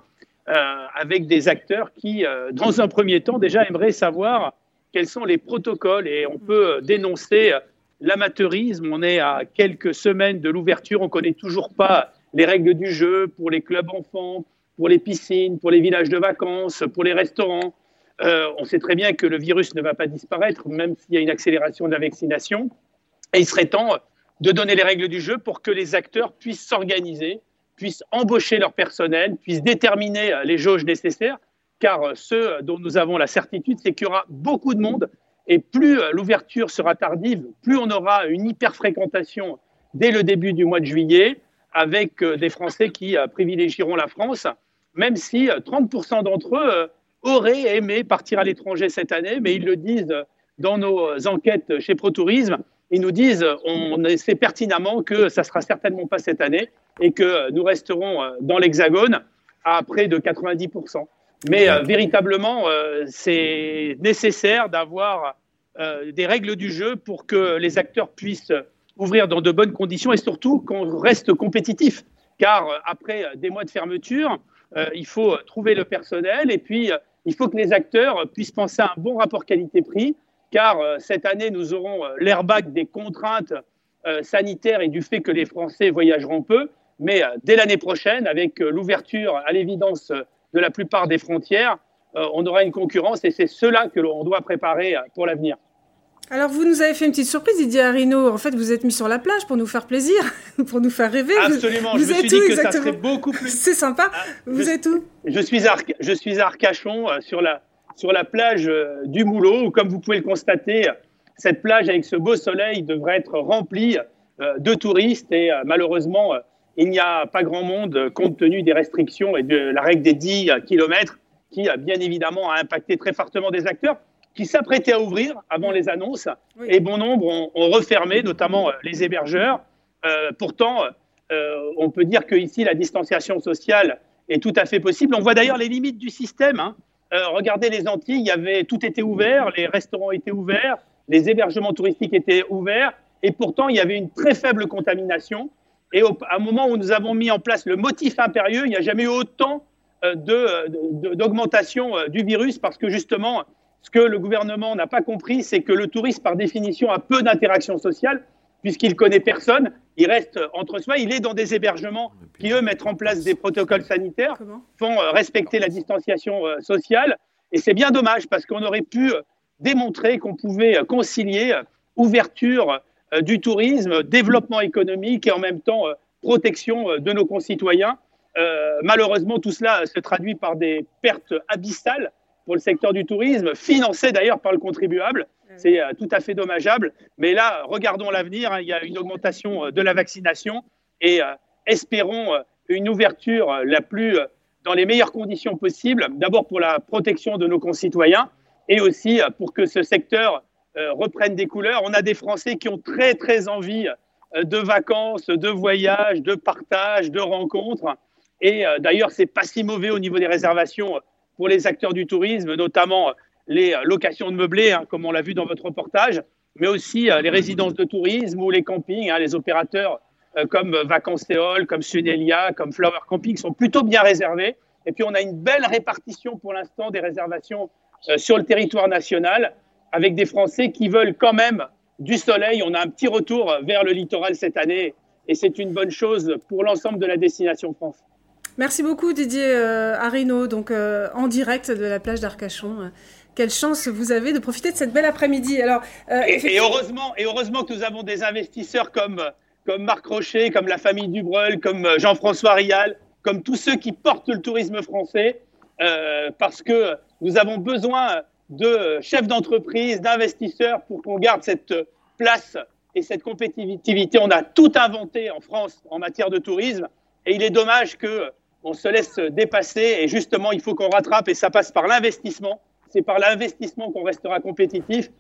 euh, avec des acteurs qui, dans un premier temps, déjà aimeraient savoir quels sont les protocoles et on peut dénoncer l'amateurisme. On est à quelques semaines de l'ouverture, on ne connaît toujours pas les règles du jeu pour les clubs enfants, pour les piscines, pour les villages de vacances, pour les restaurants. Euh, on sait très bien que le virus ne va pas disparaître, même s'il y a une accélération de la vaccination. Et il serait temps de donner les règles du jeu pour que les acteurs puissent s'organiser, puissent embaucher leur personnel, puissent déterminer les jauges nécessaires, car ce dont nous avons la certitude, c'est qu'il y aura beaucoup de monde et plus euh, l'ouverture sera tardive, plus on aura une hyper-fréquentation dès le début du mois de juillet, avec euh, des Français qui euh, privilégieront la France, même si 30% d'entre eux auraient aimé partir à l'étranger cette année, mais ils le disent dans nos enquêtes chez ProTourisme. Ils nous disent, on sait pertinemment que ça sera certainement pas cette année et que nous resterons dans l'Hexagone à près de 90%. Mais véritablement, c'est nécessaire d'avoir euh, des règles du jeu pour que les acteurs puissent ouvrir dans de bonnes conditions et surtout qu'on reste compétitif. Car euh, après des mois de fermeture, euh, il faut trouver le personnel et puis il faut que les acteurs puissent penser à un bon rapport qualité-prix. Car cette année, nous aurons l'airbag des contraintes sanitaires et du fait que les Français voyageront peu. Mais dès l'année prochaine, avec l'ouverture à l'évidence de la plupart des frontières, on aura une concurrence et c'est cela que l'on doit préparer pour l'avenir. Alors, vous nous avez fait une petite surprise, Didier Arino. En fait, vous êtes mis sur la plage pour nous faire plaisir, pour nous faire rêver. Absolument. Vous, je me suis dit que ça serait beaucoup plus. C'est sympa. Ah, vous êtes où je suis, à, je suis à Arcachon, euh, sur la, sur la plage du Moulot, où, comme vous pouvez le constater, cette plage avec ce beau soleil devrait être remplie de touristes. Et malheureusement, il n'y a pas grand monde compte tenu des restrictions et de la règle des 10 kilomètres qui, bien évidemment, a impacté très fortement des acteurs qui s'apprêtaient à ouvrir avant les annonces, et bon nombre ont, refermé, notamment les hébergeurs. pourtant, on peut dire qu'ici, la distanciation sociale est tout à fait possible. On voit d'ailleurs les limites du système. Hein. regardez les Antilles, il y avait, tout était ouvert, les restaurants étaient ouverts, les hébergements touristiques étaient ouverts, et pourtant il y avait une très faible contamination. Et au, à un moment où nous avons mis en place le motif impérieux, il n'y a jamais eu autant euh, d'augmentation euh, du virus parce que justement, ce que le gouvernement n'a pas compris, c'est que le touriste, par définition, a peu d'interaction sociale puisqu'il connaît personne, il reste entre soi, il est dans des hébergements qui, eux, mettent en place des protocoles sanitaires, font euh, respecter la distanciation sociale. Et c'est bien dommage parce qu'on aurait pu démontrer qu'on pouvait concilier ouverture euh, du tourisme, développement économique et en même temps euh, protection euh, de nos concitoyens. malheureusement, tout cela se traduit par des pertes abyssales pour le secteur du tourisme, financées d'ailleurs par le contribuable. C'est tout à fait dommageable. Mais là, regardons l'avenir. Hein. il y a une augmentation de la vaccination et espérons une ouverture la plus dans les meilleures conditions possibles. D'abord pour la protection de nos concitoyens et aussi pour que ce secteur euh, reprennent des couleurs. On a des Français qui ont très très envie euh, de vacances, de voyages, de partage, de rencontres. Et euh, d'ailleurs, c'est pas si mauvais au niveau des réservations pour les acteurs du tourisme, notamment les locations de meublés, hein, comme on l'a vu dans votre reportage, mais aussi les résidences de tourisme ou les campings. Hein, les opérateurs comme Vacances Théol, comme Sudelia, comme Flower Camping sont plutôt bien réservés. Et puis, on a une belle répartition pour l'instant des réservations sur le territoire national avec des Français qui veulent quand même du soleil. On a un petit retour vers le littoral cette année et c'est une bonne chose pour l'ensemble de la destination France. Merci beaucoup Didier euh, Arino, donc euh, en direct de la plage d'Arcachon. Euh, quelle chance vous avez de profiter de cette belle après-midi. Alors, et, heureusement, et heureusement que nous avons des investisseurs comme, comme Marc Rocher, comme la famille Dubreuil, comme Jean-François Rial, comme tous ceux qui portent le tourisme français, parce que nous avons besoin de chefs d'entreprise, d'investisseurs pour qu'on garde cette place et cette compétitivité. On a tout inventé en France en matière de tourisme et il est dommage que on se laisse dépasser et justement il faut qu'on rattrape et ça passe par l'investissement. C'est par l'investissement qu'on restera compétitif.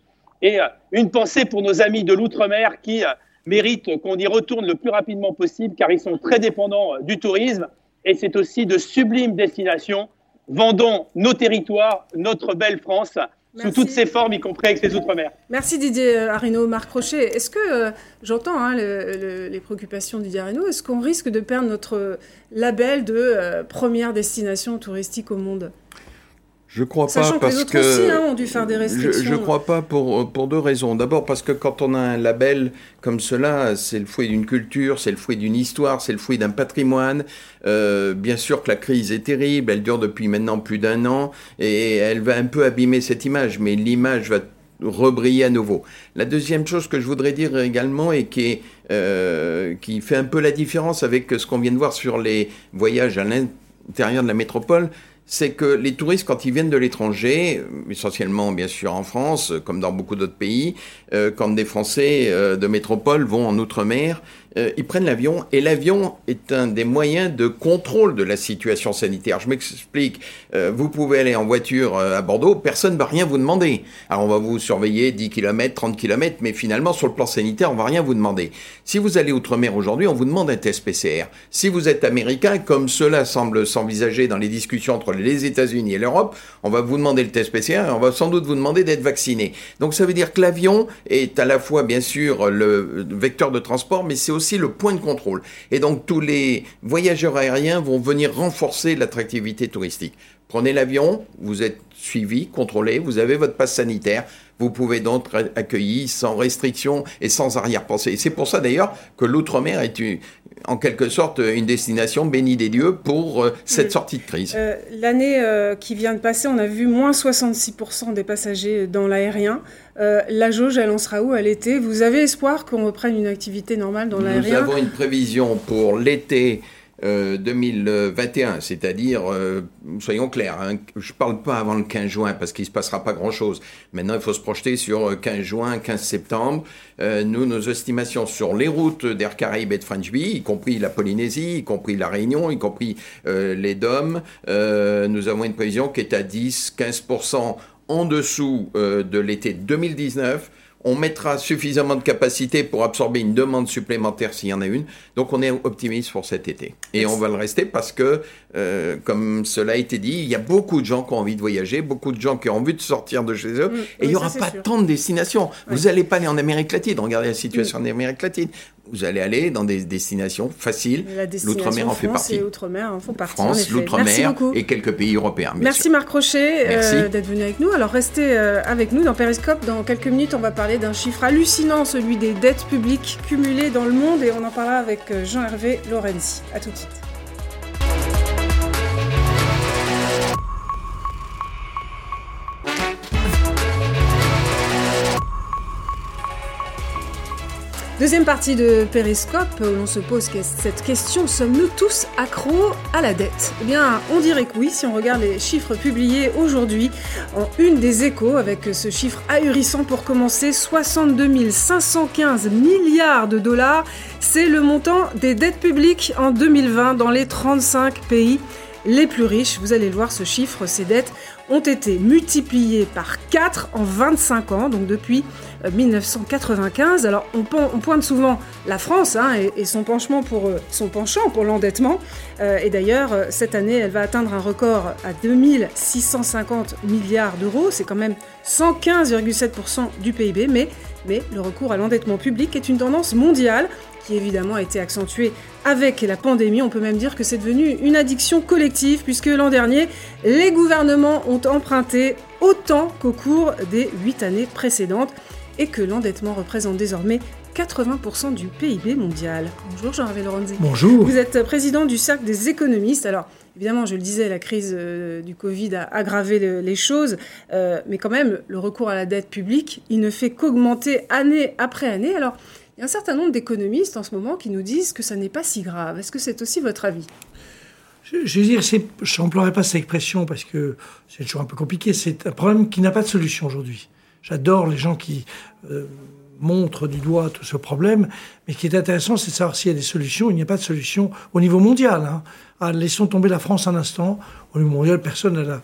Et euh, une pensée pour nos amis de l'outre-mer qui euh, méritent qu'on y retourne le plus rapidement possible car ils sont très dépendants euh, du tourisme et c'est aussi de sublimes destinations vendons nos territoires, notre belle France, sous toutes ses formes, y compris avec les Outre-mer. Merci Didier Arino, Marc Crochet. Est-ce que, euh, j'entends hein, les préoccupations de Didier Arino, est-ce qu'on risque de perdre notre label de euh, première destination touristique au monde? Je crois pas parce que, hein, ont dû faire des restrictions. Je, ne crois pas pour pour deux raisons. D'abord parce que quand on a un label comme cela, c'est le fruit d'une culture, c'est le fruit d'une histoire, c'est le fruit d'un patrimoine. Euh, bien sûr que la crise est terrible, elle dure depuis maintenant plus d'un an et elle va un peu abîmer cette image, mais l'image va rebriller à nouveau. La deuxième chose que je voudrais dire également et qui, est, euh, qui fait un peu la différence avec ce qu'on vient de voir sur les voyages à l'intérieur de la métropole, c'est que les touristes, quand ils viennent de l'étranger, essentiellement bien sûr en France, comme dans beaucoup d'autres pays, euh, quand des Français euh, de métropole vont en Outre-mer, euh, ils prennent l'avion et l'avion est un des moyens de contrôle de la situation sanitaire. Je m'explique. Euh, vous pouvez aller en voiture euh, à Bordeaux, personne ne va rien vous demander. Alors on va vous surveiller 10 km, 30 km, mais finalement sur le plan sanitaire, on va rien vous demander. Si vous allez outre-mer aujourd'hui, on vous demande un test PCR. Si vous êtes américain, comme cela semble s'envisager dans les discussions entre les États-Unis et l'Europe, on va vous demander le test PCR et on va sans doute vous demander d'être vacciné. Donc ça veut dire que l'avion est à la fois bien sûr le vecteur de transport, mais c'est aussi le point de contrôle. Et donc tous les voyageurs aériens vont venir renforcer l'attractivité touristique. Prenez l'avion, vous êtes suivi, contrôlé, vous avez votre passe sanitaire, vous pouvez donc être accueilli sans restriction et sans arrière-pensée. C'est pour ça d'ailleurs que l'outre-mer est en quelque sorte une destination bénie des dieux pour euh, cette sortie de crise. Euh, l'année euh, qui vient de passer, on a vu moins 66% des passagers dans l'aérien. la jauge, elle en sera où à l'été? Vous avez espoir qu'on reprenne une activité normale dans l'aérien? Nous avons une prévision pour l'été 2021, euh, c'est-à-dire, euh, soyons clairs, hein, je ne parle pas avant le 15 juin parce qu'il ne se passera pas grand-chose. Maintenant, il faut se projeter sur 15 euh, juin, 15 septembre. nous, nos estimations sur les routes d'Air Caraïbes et de French Bee, y compris la Polynésie, y compris la Réunion, y compris les DOM, nous avons une prévision qui est à 10-15% en dessous de l'été 2019 on mettra suffisamment de capacité pour absorber une demande supplémentaire s'il y en a une. Donc on est optimiste pour cet été. Et on va le rester parce que, euh, comme cela a été dit, il y a beaucoup de gens qui ont envie de voyager, beaucoup de gens qui ont envie de sortir de chez eux. Mm. et il n'y aura pas tant de destinations. Vous n'allez pas aller en Amérique latine. Regardez la situation mm. en Amérique latine vous allez aller dans des destinations faciles. L'outre-mer en fait partie. Et outre-mer en font partie. France, l'outre-mer et quelques pays européens. Merci Marc Rocher euh, d'être venu avec nous. Alors restez euh, avec nous dans Periscope. Dans quelques minutes, on va parler d'un chiffre hallucinant, celui des dettes publiques cumulées dans le monde. Et on en parlera avec euh, Jean-Hervé Lorenzi. A tout de suite. Deuxième partie de Périscope, où l'on se pose cette question, sommes-nous tous accros à la dette? Eh bien, on dirait que oui, si on regarde les chiffres publiés aujourd'hui en une des échos, avec ce chiffre ahurissant pour commencer, 62 515 milliards de dollars, c'est le montant des dettes publiques en 2020 dans les 35 pays les plus riches. Vous allez le voir, ce chiffre, ces dettes ont été multipliées par 4 en 25 ans, donc depuis 1995. Alors on, pointe souvent la France hein, et, son penchant pour, euh, son penchant pour l'endettement. Euh, et d'ailleurs, euh, cette année, elle va atteindre un record à 2650 milliards d'euros. C'est quand même 115,7% du PIB. Mais le recours à l'endettement public est une tendance mondiale qui évidemment a été accentuée avec la pandémie. On peut même dire que c'est devenu une addiction collective puisque l'an dernier, les gouvernements ont emprunté autant qu'au cours des huit années précédentes et que l'endettement représente désormais 80% du PIB mondial. Bonjour Jean-Hervé Lorenzi. Bonjour. Vous êtes président du Cercle des économistes. Alors, évidemment, je le disais, la crise euh, du Covid a aggravé les choses, euh, mais quand même, le recours à la dette publique, il ne fait qu'augmenter année après année. Alors, il y a un certain nombre d'économistes en ce moment qui nous disent que ça n'est pas si grave. Est-ce que c'est aussi votre avis? Je, veux dire, je pas cette expression parce que c'est toujours un peu compliqué. C'est un problème qui n'a pas de solution aujourd'hui. J'adore les gens qui euh, montrent du doigt tout ce problème, mais ce qui est intéressant, c'est de savoir s'il y a des solutions. Il n'y a pas de solution au niveau mondial. Hein. Ah, laissons tomber la France un instant. Au niveau mondial, personne n'a la,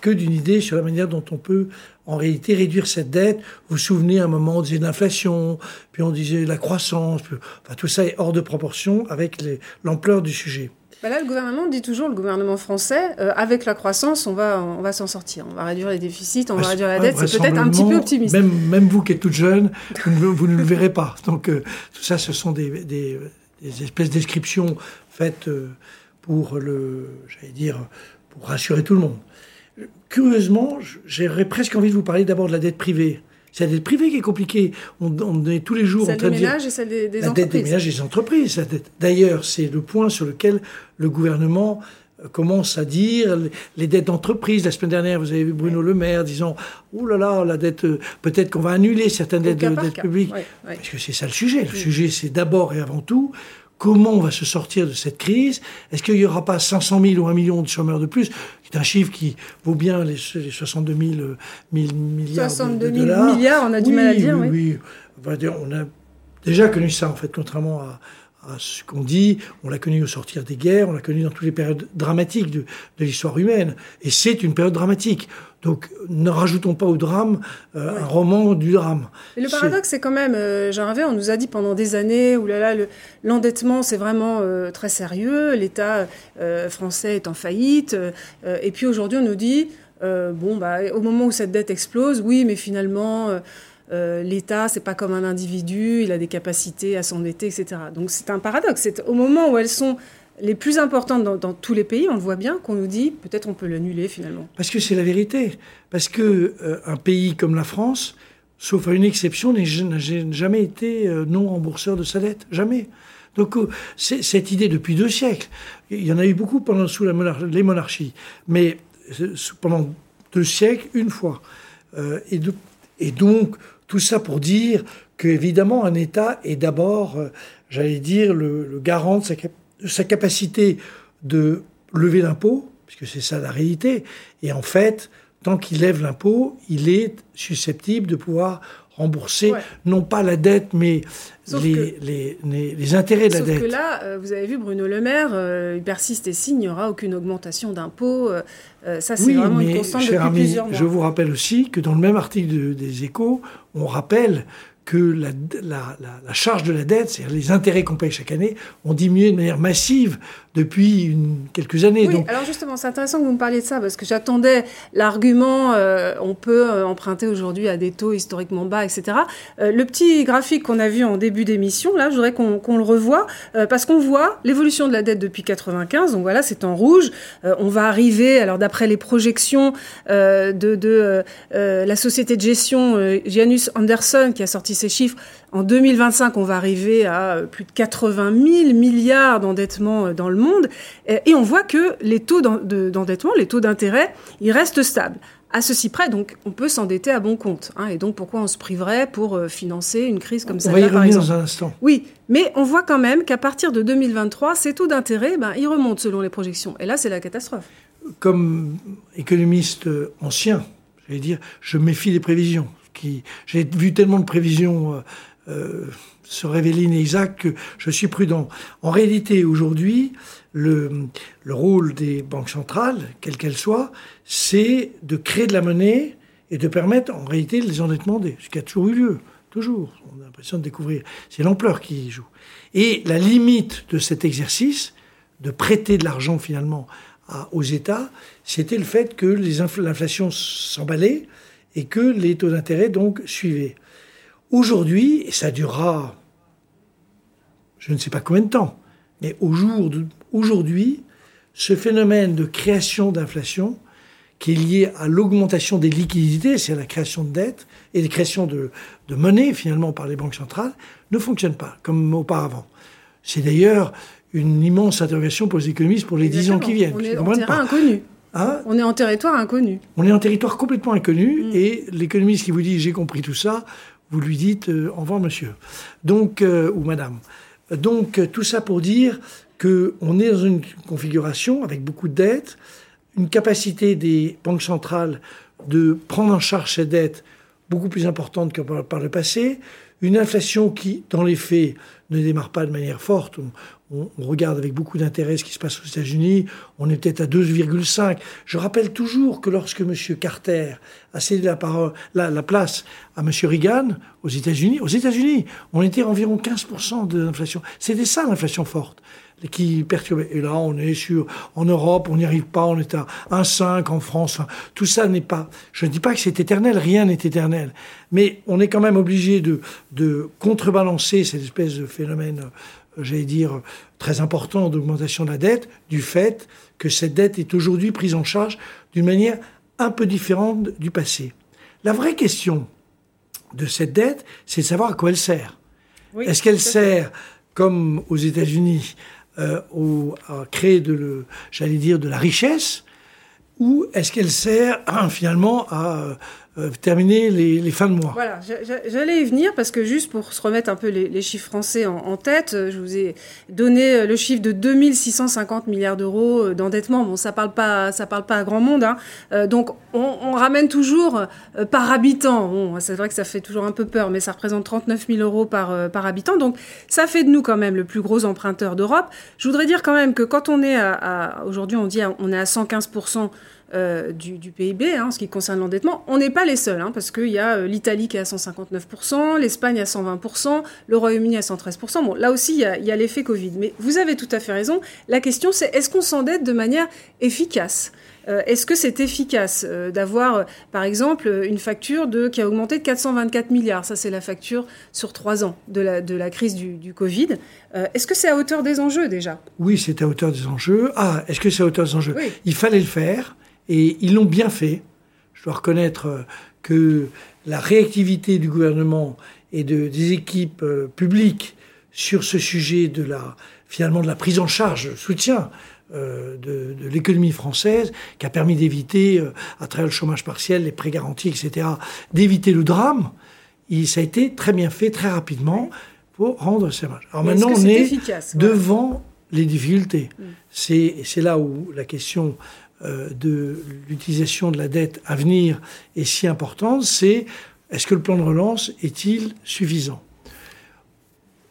queue d'une idée sur la manière dont on peut en réalité réduire cette dette. Vous vous souvenez, à un moment, on disait l'inflation, puis on disait la croissance. enfin, tout ça est hors de proportion avec l'ampleur du sujet. Bah là, le gouvernement dit toujours, le gouvernement français, euh, avec la croissance, on va, on va s'en sortir. On va réduire les déficits, on va réduire la dette. C'est peut-être un petit peu optimiste. Même, même vous qui êtes toute jeune, vous, ne, le verrez pas. Donc euh, tout ça, ce sont des, des, des espèces de descriptions faites euh, pour le, j'allais dire, pour rassurer tout le monde. Curieusement, j'aurais presque envie de vous parler d'abord de la dette privée. C'est la dette privée qui est compliquée. On, est tous les jours en train de dire... et celle des, des la entreprises. dette des ménages et des entreprises. D'ailleurs, c'est le point sur lequel le gouvernement euh, commence à dire les dettes d'entreprise. La semaine dernière, vous avez vu Bruno Le Maire disant « Oh là là, la dette, euh, peut-être qu'on va annuler certaines dettes, de, dette publiques. Parce que c'est ça le sujet. Le sujet, c'est d'abord et avant tout Comment on va se sortir de cette crise? Est-ce qu'il n'y aura pas 500 000 ou 1 million de chômeurs de plus? Qui est un chiffre qui vaut bien les, 62 000, milliards 62 000 milliards, on a du mal à dire. Oui, oui. oui. On a déjà connu ça, en fait, contrairement à, ce qu'on dit. On l'a connu au sortir des guerres, on l'a connu dans toutes les périodes dramatiques de, de l'histoire humaine. Et c'est une période dramatique. Donc ne rajoutons pas au drame euh, un roman du drame. Et le paradoxe, c'est quand même, euh, Hervé, on nous a dit pendant des années, oulala, l'endettement, c'est vraiment euh, très sérieux, l'État français est en faillite. et puis aujourd'hui, on nous dit, bon, bah, au moment où cette dette explose, oui, mais finalement... l'État, c'est pas comme un individu, il a des capacités à s'endetter, etc. Donc c'est un paradoxe. C'est au moment où elles sont les plus importantes dans, tous les pays, on le voit bien, qu'on nous dit peut-être on peut l'annuler finalement. Parce que c'est la vérité. Parce que euh, un pays comme la France, sauf à une exception, n'a jamais été euh, non rembourseur de sa dette. Jamais. Donc euh, cette idée depuis deux siècles, il y en a eu beaucoup pendant sous les monarchies, mais pendant deux siècles, une fois. Et, donc tout ça pour dire qu'évidemment un État est d'abord, j'allais dire, le, garant de sa capacité de lever l'impôt, puisque c'est ça la réalité. Et en fait, tant qu'il lève l'impôt, il est susceptible de pouvoir rembourser, non pas la dette, mais les, les, les, intérêts de la dette. Sauf que là, euh, vous avez vu Bruno Le Maire, euh, il persiste et signe, il n'y aura aucune augmentation d'impôts. Euh, ça, c'est vraiment une constante depuis plusieurs mois. Je vous rappelle aussi que dans le même article des Échos, on rappelle que la, la, la, charge de la dette, c'est-à-dire les intérêts qu'on paye chaque année, ont diminué de manière massive depuis une, quelques années. Oui, donc... alors justement, c'est intéressant que vous me parliez de ça, parce que j'attendais l'argument euh, on peut euh, emprunter aujourd'hui à des taux historiquement bas, etc. Euh, le petit graphique qu'on a vu en début d'émission, là, je voudrais qu'on le revoie, parce qu'on voit l'évolution de la dette depuis 95, donc voilà, c'est en rouge. on va arriver, alors d'après les projections de, de la société de gestion Janus Anderson, qui a sorti ces chiffres, en 2025, on va arriver à euh, plus de 80 000 milliards d'endettement euh, dans le monde. Et on voit que les taux d'endettement, les taux d'intérêt, ils restent stables. À ceci près, donc, on peut s'endetter à bon compte. Hein. et donc, pourquoi on se priverait pour euh, financer une crise comme ça On va y revenir dans un instant. Oui, mais on voit quand même qu'à partir de 2023, ces taux d'intérêt, ben, ils remontent selon les projections. Et là, c'est la catastrophe. Comme économiste ancien, je vais dire, je méfie des prévisions. J'ai vu tellement de prévisions euh, se révéler Isaac que je suis prudent. En réalité, aujourd'hui, le, le, rôle des banques centrales, quelles qu'elles soient, c'est de créer de la monnaie et de permettre en réalité les endettements, ce qui a toujours eu lieu. Toujours. On a l'impression de découvrir. C'est l'ampleur qui joue. Et la limite de cet exercice, de prêter de l'argent finalement aux États, c'était le fait que l'inflation s'emballait et que les taux d'intérêt donc suivaient. Aujourd'hui, et ça durera je ne sais pas combien de temps, mais au jour aujourd'hui, ce phénomène de création d'inflation qui est lié à l'augmentation des liquidités, c'est à la création de dettes et la création de, de, monnaie finalement par les banques centrales, ne fonctionne pas comme auparavant. C'est d'ailleurs une immense interrogation pour les économistes pour les dix ans qui viennent. On est en terrain inconnu. Hein? On est en territoire inconnu. On est en territoire complètement inconnu mm. et l'économiste qui vous dit j'ai compris tout ça, vous lui dites euh, au revoir monsieur, donc euh, ou madame. Donc tout ça pour dire que on est dans une configuration avec beaucoup de dettes, une capacité des banques centrales de prendre en charge ces dettes beaucoup plus importante que par le passé, une inflation qui, dans les faits, ne démarre pas de manière forte. On, regarde avec beaucoup d'intérêt ce qui se passe aux États-Unis. On est peut-être à 2,5. Je rappelle toujours que lorsque M. Carter a cédé la, parole, la, place à M. Reagan aux États-Unis, aux États-Unis, on était environ 15% de l'inflation. C'était ça l'inflation forte qui perturbait. Et là, on est sur, en Europe, on n'y arrive pas, on est à 1,5 en France. tout ça n'est pas, je ne dis pas que c'est éternel, rien n'est éternel. Mais on est quand même obligé de, de contrebalancer cette espèce de phénomène, euh, j'allais dire, très important d'augmentation de la dette, du fait que cette dette est aujourd'hui prise en charge d'une manière un peu différente du passé. La vraie question de cette dette, c'est de savoir à quoi elle sert. Est-ce qu'elle sert, comme aux États-Unis, euh, à créer de, j'allais dire, de la richesse, ou est-ce qu'elle sert finalement à euh, terminer les, fins de mois. Voilà, j'allais y venir parce que juste pour se remettre un peu les, chiffres français en, tête, euh, je vous ai donné euh, le chiffre de 2650 milliards d'euros d'endettement. Bon, ça parle pas, ça parle pas à grand monde. Hein. donc, on, ramène toujours par habitant. Bon, c'est vrai que ça fait toujours un peu peur, mais ça représente 39 000 euros par, par habitant. Donc, ça fait de nous quand même le plus gros emprunteur d'Europe. Je voudrais dire quand même que quand on est à, à aujourd'hui, on dit on est à 115 euh, du, PIB, hein, en ce qui concerne l'endettement. On n'est pas les seuls, hein, parce qu'il y a euh, l'Italie qui est à 159%, l'Espagne à 120%, le Royaume-Uni à 113%. Bon, là aussi, il y a, l'effet Covid. Mais vous avez tout à fait raison. La question, c'est est-ce qu'on s'endette de manière efficace? Euh, Est-ce que c'est efficace d'avoir, par exemple, une facture de, qui a augmenté de 424 milliards? Ça, c'est la facture sur trois ans de la, de la crise du, Covid. est-ce que c'est à hauteur des enjeux déjà? Oui, c'est à hauteur des enjeux. Ah, est-ce que c'est à hauteur des enjeux? Il fallait le faire. Et ils l'ont bien fait. Je dois reconnaître euh, que la réactivité du gouvernement et de, des équipes euh, publiques sur ce sujet de la, finalement, de la prise en charge, soutien euh, de, de l'économie française, qui a permis d'éviter, à travers le chômage partiel, les prêts garantis, etc., d'éviter le drame. Et ça a été très bien fait, très rapidement, pour rendre ces matchs. Alors maintenant, on est devant les difficultés. Mm. C'est là où la question de l'utilisation de la dette à venir est si importante, c'est est-ce que le plan de relance est-il suffisant?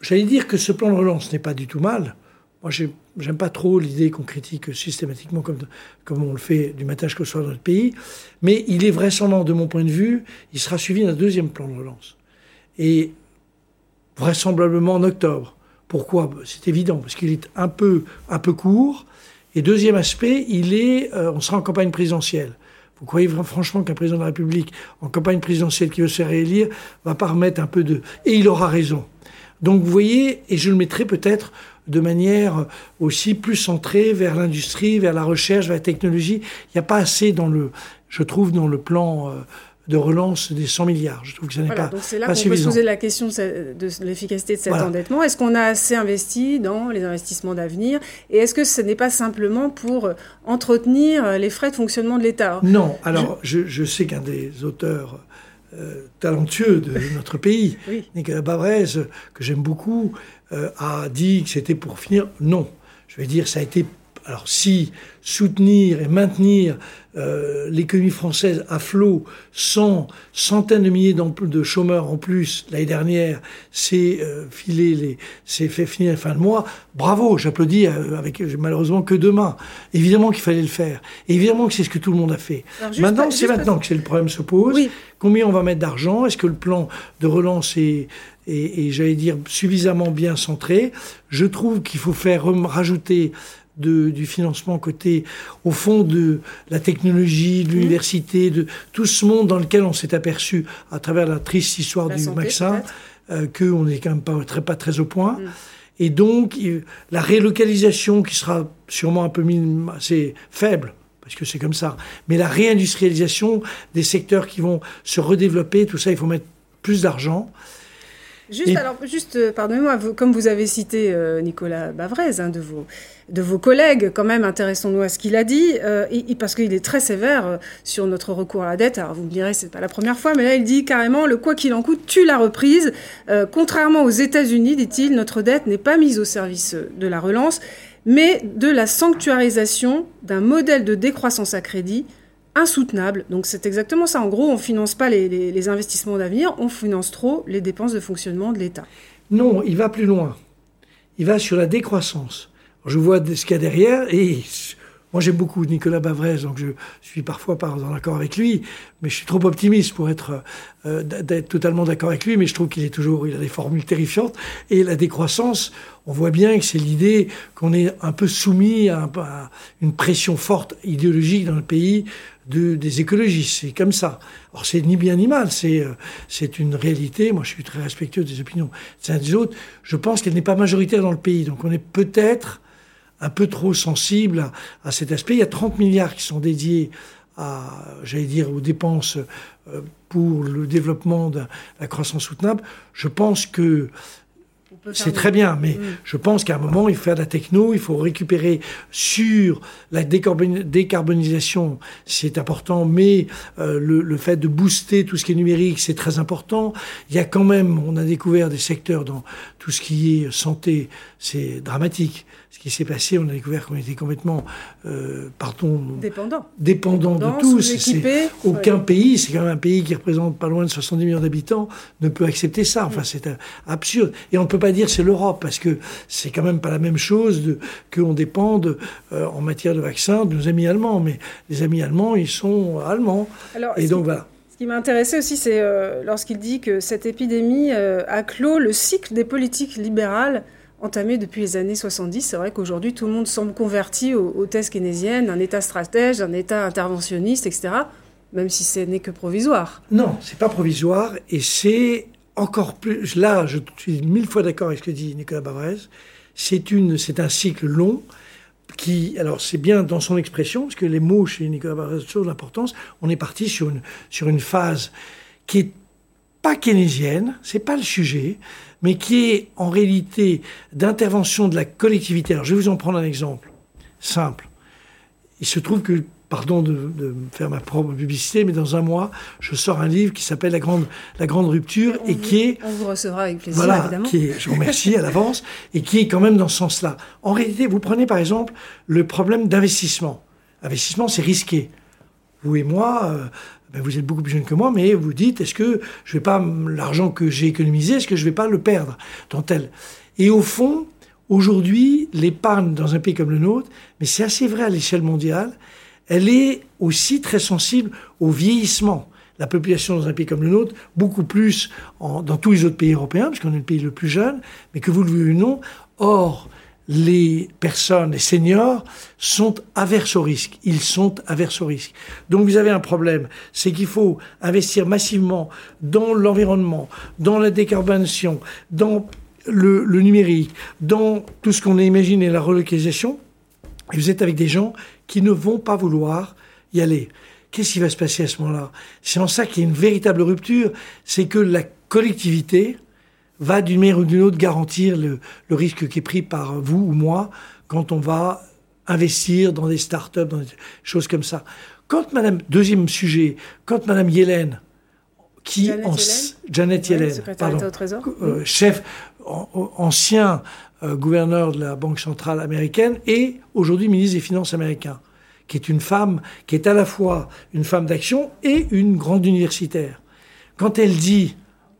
J'allais dire que ce plan de relance n'est pas du tout mal. Moi, j'aime pas trop l'idée qu'on critique systématiquement comme, comme on le fait du matin jusqu'au soir dans notre pays, mais il est vraisemblablement, de mon point de vue, il sera suivi d'un deuxième plan de relance. Et vraisemblablement en octobre. Pourquoi? C'est évident, parce qu'il est un peu, un peu court. Et deuxième aspect, il est, euh, on sera en campagne présidentielle. Vous croyez franchement qu'un président de la République, en campagne présidentielle qui veut se réélire, va pas remettre un peu de... Et il aura raison. Donc vous voyez, et je le mettrai peut-être de manière aussi plus centrée vers l'industrie, vers la recherche, vers la technologie. Il n'y a pas assez dans le, je trouve, dans le plan euh, de relance des 100 milliards. Je trouve que ça n'est pas, donc c'est là qu'on peut se poser la question de l'efficacité de cet endettement. Est-ce qu'on a assez investi dans les investissements d'avenir Et est-ce que ce n'est pas simplement pour entretenir les frais de fonctionnement de l'État? Non. Alors, je, je sais qu'un des auteurs euh, talentueux de notre pays, Nicolas Bavrez, que j'aime beaucoup, euh, a dit que c'était pour finir. Non. Je vais dire, ça a été. Alors, si soutenir et maintenir euh, l'économie française à flot sans centaines de milliers de chômeurs en plus l'année dernière, c'est euh, filer les, c'est fait finir la fin de mois. Bravo, j'applaudis euh, avec malheureusement que demain. Évidemment qu'il fallait le faire. évidemment que c'est ce que tout le monde a fait. maintenant, c'est maintenant que c'est le problème se pose. Combien on va mettre d'argent? Est-ce que le plan de relance est et, et j'allais dire suffisamment bien centré? Je trouve qu'il faut faire rajouter du financement côté, au fond, de la technologie, de l'université, de tout ce monde dans lequel on s'est aperçu, à travers la triste histoire du vaccin, euh, qu'on n'est quand même pas très, pas très au point. Mm. Et donc, la relocalisation qui sera sûrement un peu assez faible, parce que c'est comme ça, mais la réindustrialisation des secteurs qui vont se redévelopper, tout ça, il faut mettre plus d'argent. Juste, alors, juste, euh, pardonnez-moi, comme vous avez cité euh, Nicolas Bavrez, un de vos, de vos collègues, quand même, intéressons-nous à ce qu'il a dit, euh, parce qu'il est très sévère sur notre recours à la dette. Alors, vous me direz, c'est pas la première fois, mais là, il dit carrément, le quoi qu'il en coûte tue la reprise. contrairement aux États-Unis, dit-il, notre dette n'est pas mise au service de la relance, mais de la sanctuarisation d'un modèle de décroissance à crédit insoutenable. Donc c'est exactement ça. En gros, on ne finance pas les, investissements d'avenir, on finance trop les dépenses de fonctionnement de l'État. Non, il va plus loin. Il va sur la décroissance. Je vois ce qu'il y a derrière et moi j'aime beaucoup Nicolas Bavrez, donc je suis parfois pas en accord avec lui, mais je suis trop optimiste pour être euh, totalement d'accord avec lui. Mais je trouve qu'il est toujours, il a des formules terrifiantes. Et la décroissance, on voit bien que c'est l'idée qu'on est un peu soumis à une pression forte idéologique dans le pays de, des écologistes. C'est comme ça. Alors c'est ni bien ni mal, c'est euh, c'est une réalité. Moi, je suis très respectueux des opinions des uns des autres. Je pense qu'elle n'est pas majoritaire dans le pays. Donc on est peut-être un peu trop sensible à, à, cet aspect. Il y a 30 milliards qui sont dédiés à, j'allais dire, aux dépenses euh, pour le développement de la croissance soutenable. Je pense que c'est très bien, mais mm. je pense qu'à un moment, il faut faire de la techno, il faut récupérer sur la décarbonisation, c'est important, mais euh, le, le, fait de booster tout ce qui est numérique, c'est très important. Il y a quand même, on a découvert des secteurs dans tout ce qui est santé, c'est dramatique ce qui s'est passé, on a découvert qu'on était complètement, euh, pardon, dépendant, dépendant de tous. Aucun pays, c'est quand même un pays qui représente pas loin de 70 millions d'habitants, ne peut accepter ça. Enfin, c'est absurde. Et on ne peut pas dire c'est l'Europe, parce que c'est quand même pas la même chose qu'on dépende euh, en matière de vaccins de nos amis allemands. Mais les amis allemands, ils sont allemands. Et donc voilà. Ce qui m'a intéressé aussi, c'est euh, lorsqu'il dit que cette épidémie a clos le cycle des politiques libérales entamé depuis les années 70. C'est vrai qu'aujourd'hui, tout le monde semble converti aux, thèses keynésiennes, un État stratège, un État interventionniste, etc., même si ce n'est que provisoire. Non, c'est pas provisoire, et c'est encore plus... Là, je suis mille fois d'accord avec ce que dit Nicolas Bavrez. C'est, un cycle long qui, alors c'est bien dans son expression, parce que les mots chez Nicolas Bavrez ont l'importance, on est parti sur une, sur une phase qui est pas keynésienne, c'est pas le sujet, mais qui est en réalité d'intervention de la collectivité. Alors, je vais vous en prendre un exemple simple. Il se trouve que, pardon de, faire ma propre publicité, mais dans un mois, je sors un livre qui s'appelle La Grande, la grande Rupture et, qui est... On vous recevra avec plaisir, voilà, évidemment. Qui est, je vous remercie à l'avance, et qui est quand même dans ce sens-là. En réalité, vous prenez par exemple le problème d'investissement. Investissement, c'est risqué. Vous et moi, euh, ben, vous êtes beaucoup plus jeune que moi, mais vous dites, est-ce que je vais pas, l'argent que j'ai économisé, est-ce que je vais pas le perdre dans tel? Et au fond, aujourd'hui, l'épargne dans un pays comme le nôtre, mais c'est assez vrai à l'échelle mondiale, elle est aussi très sensible au vieillissement. La population dans un pays comme le nôtre, beaucoup plus dans tous les autres pays européens, parce qu'on est le pays le plus jeune, mais que vous le voulez ou non. Or, les personnes, les seniors, sont averses au risque. Ils sont averses au risque. Donc vous avez un problème, c'est qu'il faut investir massivement dans l'environnement, dans la décarbonation, dans le, numérique, dans tout ce qu'on a imaginé, la relocalisation. Et vous êtes avec des gens qui ne vont pas vouloir y aller. Qu'est-ce qui va se passer à ce moment-là? C'est en ça qu'il y a une véritable rupture, c'est que la collectivité, va d'une manière ou d'une autre garantir le, risque qui est pris par vous ou moi quand on va investir dans des start-up, dans des choses comme ça. Quand Madame, deuxième sujet, quand Madame Yellen, qui Janet en, Yellen, Janet Yellen pardon, au Trésor. Euh, chef, ancien euh, gouverneur de la Banque centrale américaine et aujourd'hui ministre des Finances américain, qui est une femme qui est à la fois une femme d'action et une grande universitaire. Quand elle dit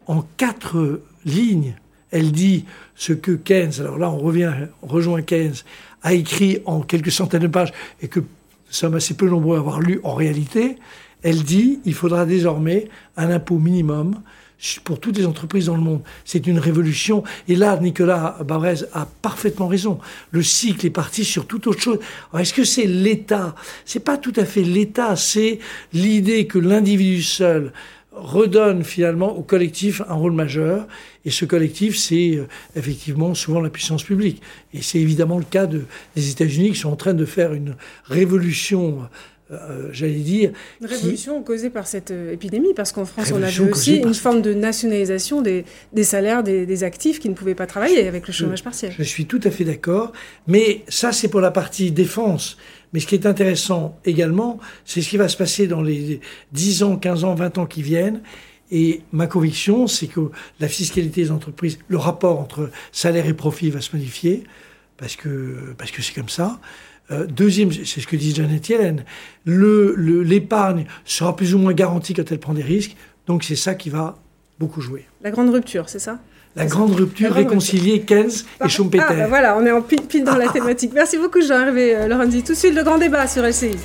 en quatre ligne, elle dit ce que Keynes, alors là on revient, on rejoint Keynes, a écrit en quelques centaines de pages et que nous sommes assez peu nombreux à avoir lu en réalité, elle dit il faudra désormais un impôt minimum pour toutes les entreprises dans le monde. C'est une révolution. Et là, Nicolas Babrez a parfaitement raison. Le cycle est parti sur toute autre chose. Est-ce que c'est l'État? C'est pas tout à fait l'État. C'est l'idée que l'individu seul redonne finalement au collectif un rôle majeur. Et ce collectif, c'est euh, effectivement souvent la puissance publique. Et c'est évidemment le cas de, des États-Unis qui sont en train de faire une révolution. Euh, j'allais dire. Une révolution causée par cette euh, épidémie, parce qu'en France, on a vu aussi une forme de nationalisation des, des salaires des, des, actifs qui ne pouvaient pas travailler avec le chômage partiel. Je suis tout à fait d'accord, mais ça, c'est pour la partie défense. Mais ce qui est intéressant également, c'est ce qui va se passer dans les 10 ans, 15 ans, 20 ans qui viennent. Et ma conviction, c'est que la fiscalité des entreprises, le rapport entre salaire et profit va se modifier, parce que parce que c'est comme ça. Euh, deuxième, c'est ce que dit Janet Yellen, l'épargne le, sera plus ou moins garantie quand elle prend des risques, donc c'est ça qui va beaucoup jouer. La grande rupture, c'est ça? La grande rupture, réconcilier Keynes et Schumpeter. Ah, bah voilà, on est en pile, pile dans la thématique. Merci beaucoup Jean-Hervé Lorenzi. Tout de suite, le grand débat sur LCI.